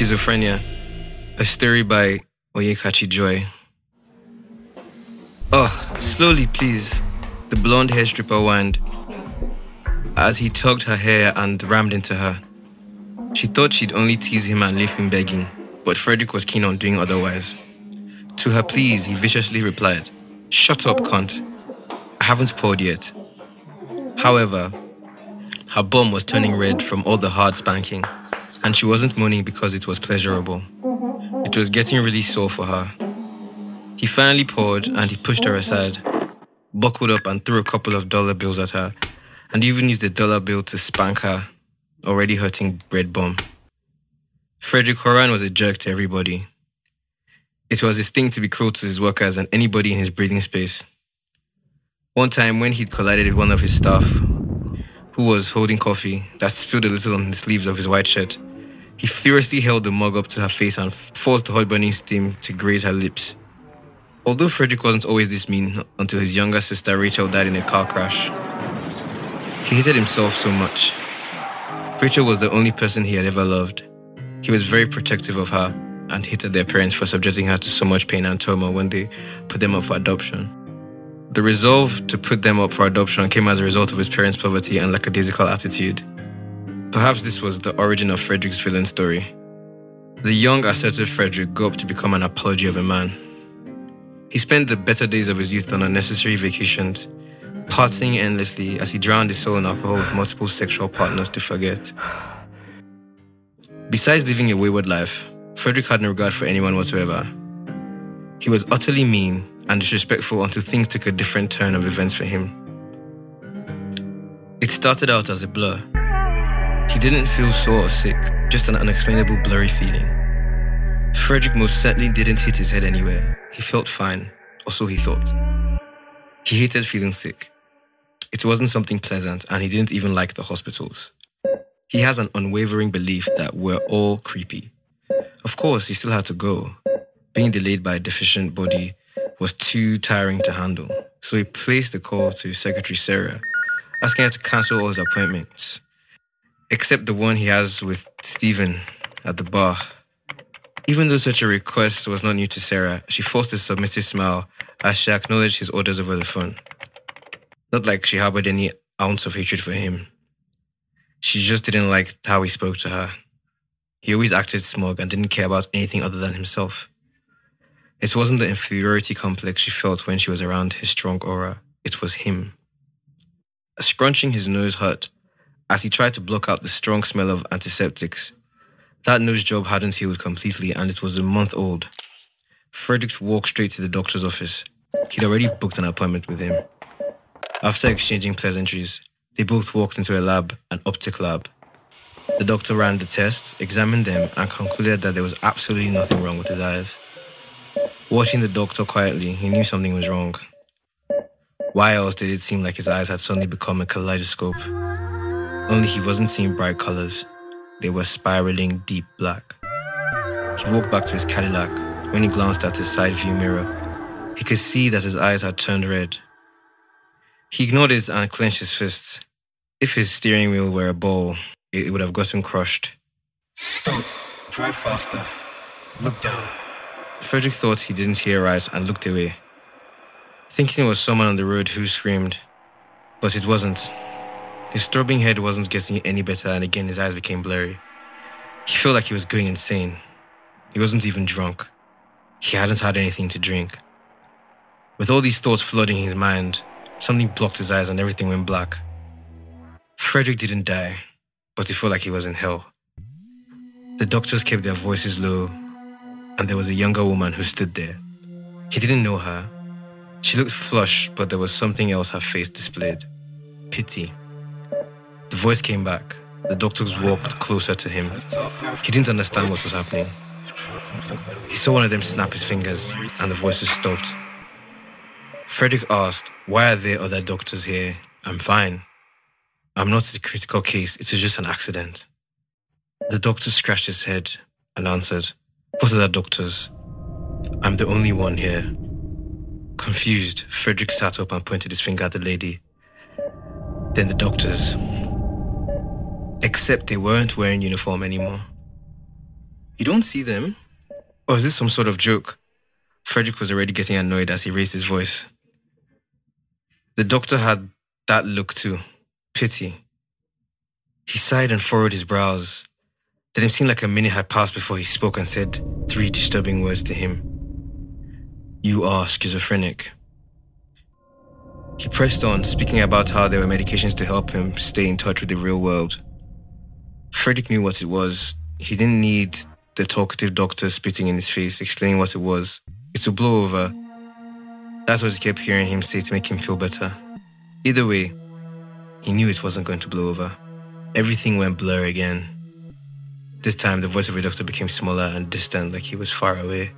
Schizophrenia, a story by Oyekachi Joy. Oh, slowly, please. The blonde hair stripper whined as he tugged her hair and rammed into her. She thought she'd only tease him and leave him begging, but Frederick was keen on doing otherwise. To her pleas, he viciously replied, Shut up, cunt. I haven't poured yet. However, her bum was turning red from all the hard spanking, and she wasn't moaning because it was pleasurable. Mm-hmm. It was getting really sore for her. He finally poured and he pushed her aside, buckled up and threw a couple of dollar bills at her, and even used a dollar bill to spank her already hurting bread bum. Frederick Horan was a jerk to everybody. It was his thing to be cruel to his workers and anybody in his breathing space. One time, when he'd collided with one of his staff, who was holding coffee that spilled a little on the sleeves of his white shirt, he furiously held the mug up to her face and forced the hot burning steam to graze her lips. Although Frederick wasn't always this mean until his younger sister Rachel died in a car crash, he hated himself so much. Rachel was the only person he had ever loved. He was very protective of her and hated their parents for subjecting her to so much pain and trauma when they put them up for adoption. The resolve to put them up for adoption came as a result of his parents' poverty and lackadaisical attitude. Perhaps this was the origin of Frederick's villain story. The young, assertive Frederick grew up to become an apology of a man. He spent the better days of his youth on unnecessary vacations, partying endlessly as he drowned his soul in alcohol with multiple sexual partners to forget. Besides living a wayward life, Frederick had no regard for anyone whatsoever. He was utterly mean and disrespectful until things took a different turn of events for him. It started out as a blur. He didn't feel sore or sick, just an unexplainable blurry feeling. Frederick most certainly didn't hit his head anywhere. He felt fine, or so he thought. He hated feeling sick. It wasn't something pleasant, and he didn't even like the hospitals. He has an unwavering belief that we're all creepy. Of course, he still had to go. Being delayed by a deficient body was too tiring to handle, so he placed a call to Secretary Sarah, asking her to cancel all his appointments, except the one he has with Stephen at the bar. Even though such a request was not new to Sarah, she forced a submissive smile as she acknowledged his orders over the phone. Not like she harbored any ounce of hatred for him. She just didn't like how he spoke to her. He always acted smug and didn't care about anything other than himself. It wasn't the inferiority complex she felt when she was around his strong aura, it was him. Scrunching his nose hurt as he tried to block out the strong smell of antiseptics. That nose job hadn't healed completely and it was a month old. Frederick walked straight to the doctor's office. He'd already booked an appointment with him. After exchanging pleasantries, they both walked into a lab, an optic lab. The doctor ran the tests, examined them, and concluded that there was absolutely nothing wrong with his eyes. Watching the doctor quietly, he knew something was wrong. Why else did it seem like his eyes had suddenly become a kaleidoscope? Only he wasn't seeing bright colors. They were spiraling deep black. He walked back to his Cadillac. When he glanced at his side view mirror, he could see that his eyes had turned red. He ignored it and clenched his fists. If his steering wheel were a ball, it would have gotten crushed. Stop. Drive faster. Look down. Frederick thought he didn't hear right and looked away, thinking it was someone on the road who screamed. But it wasn't. His throbbing head wasn't getting any better, and again his eyes became blurry. He felt like he was going insane. He wasn't even drunk. He hadn't had anything to drink. With all these thoughts flooding his mind, something blocked his eyes and everything went black. Frederick didn't die, but he felt like he was in hell. The doctors kept their voices low and there was a younger woman who stood there. He didn't know her. She looked flushed, but there was something else her face displayed pity. The voice came back. The doctors walked closer to him. He didn't understand what was happening. He saw one of them snap his fingers, and the voices stopped. Frederick asked, Why are there other doctors here? I'm fine. I'm not a critical case, it was just an accident. The doctor scratched his head and answered, what other doctors? I'm the only one here. Confused, Frederick sat up and pointed his finger at the lady. Then the doctors. Except they weren't wearing uniform anymore. You don't see them? Or is this some sort of joke? Frederick was already getting annoyed as he raised his voice. The doctor had that look too pity. He sighed and furrowed his brows. Then it seemed like a minute had passed before he spoke and said three disturbing words to him You are schizophrenic. He pressed on, speaking about how there were medications to help him stay in touch with the real world. Frederick knew what it was. He didn't need the talkative doctor spitting in his face, explaining what it was. It a blow over. That's what he kept hearing him say to make him feel better. Either way, he knew it wasn't going to blow over. Everything went blur again. This time, the voice of the doctor became smaller and distant, like he was far away.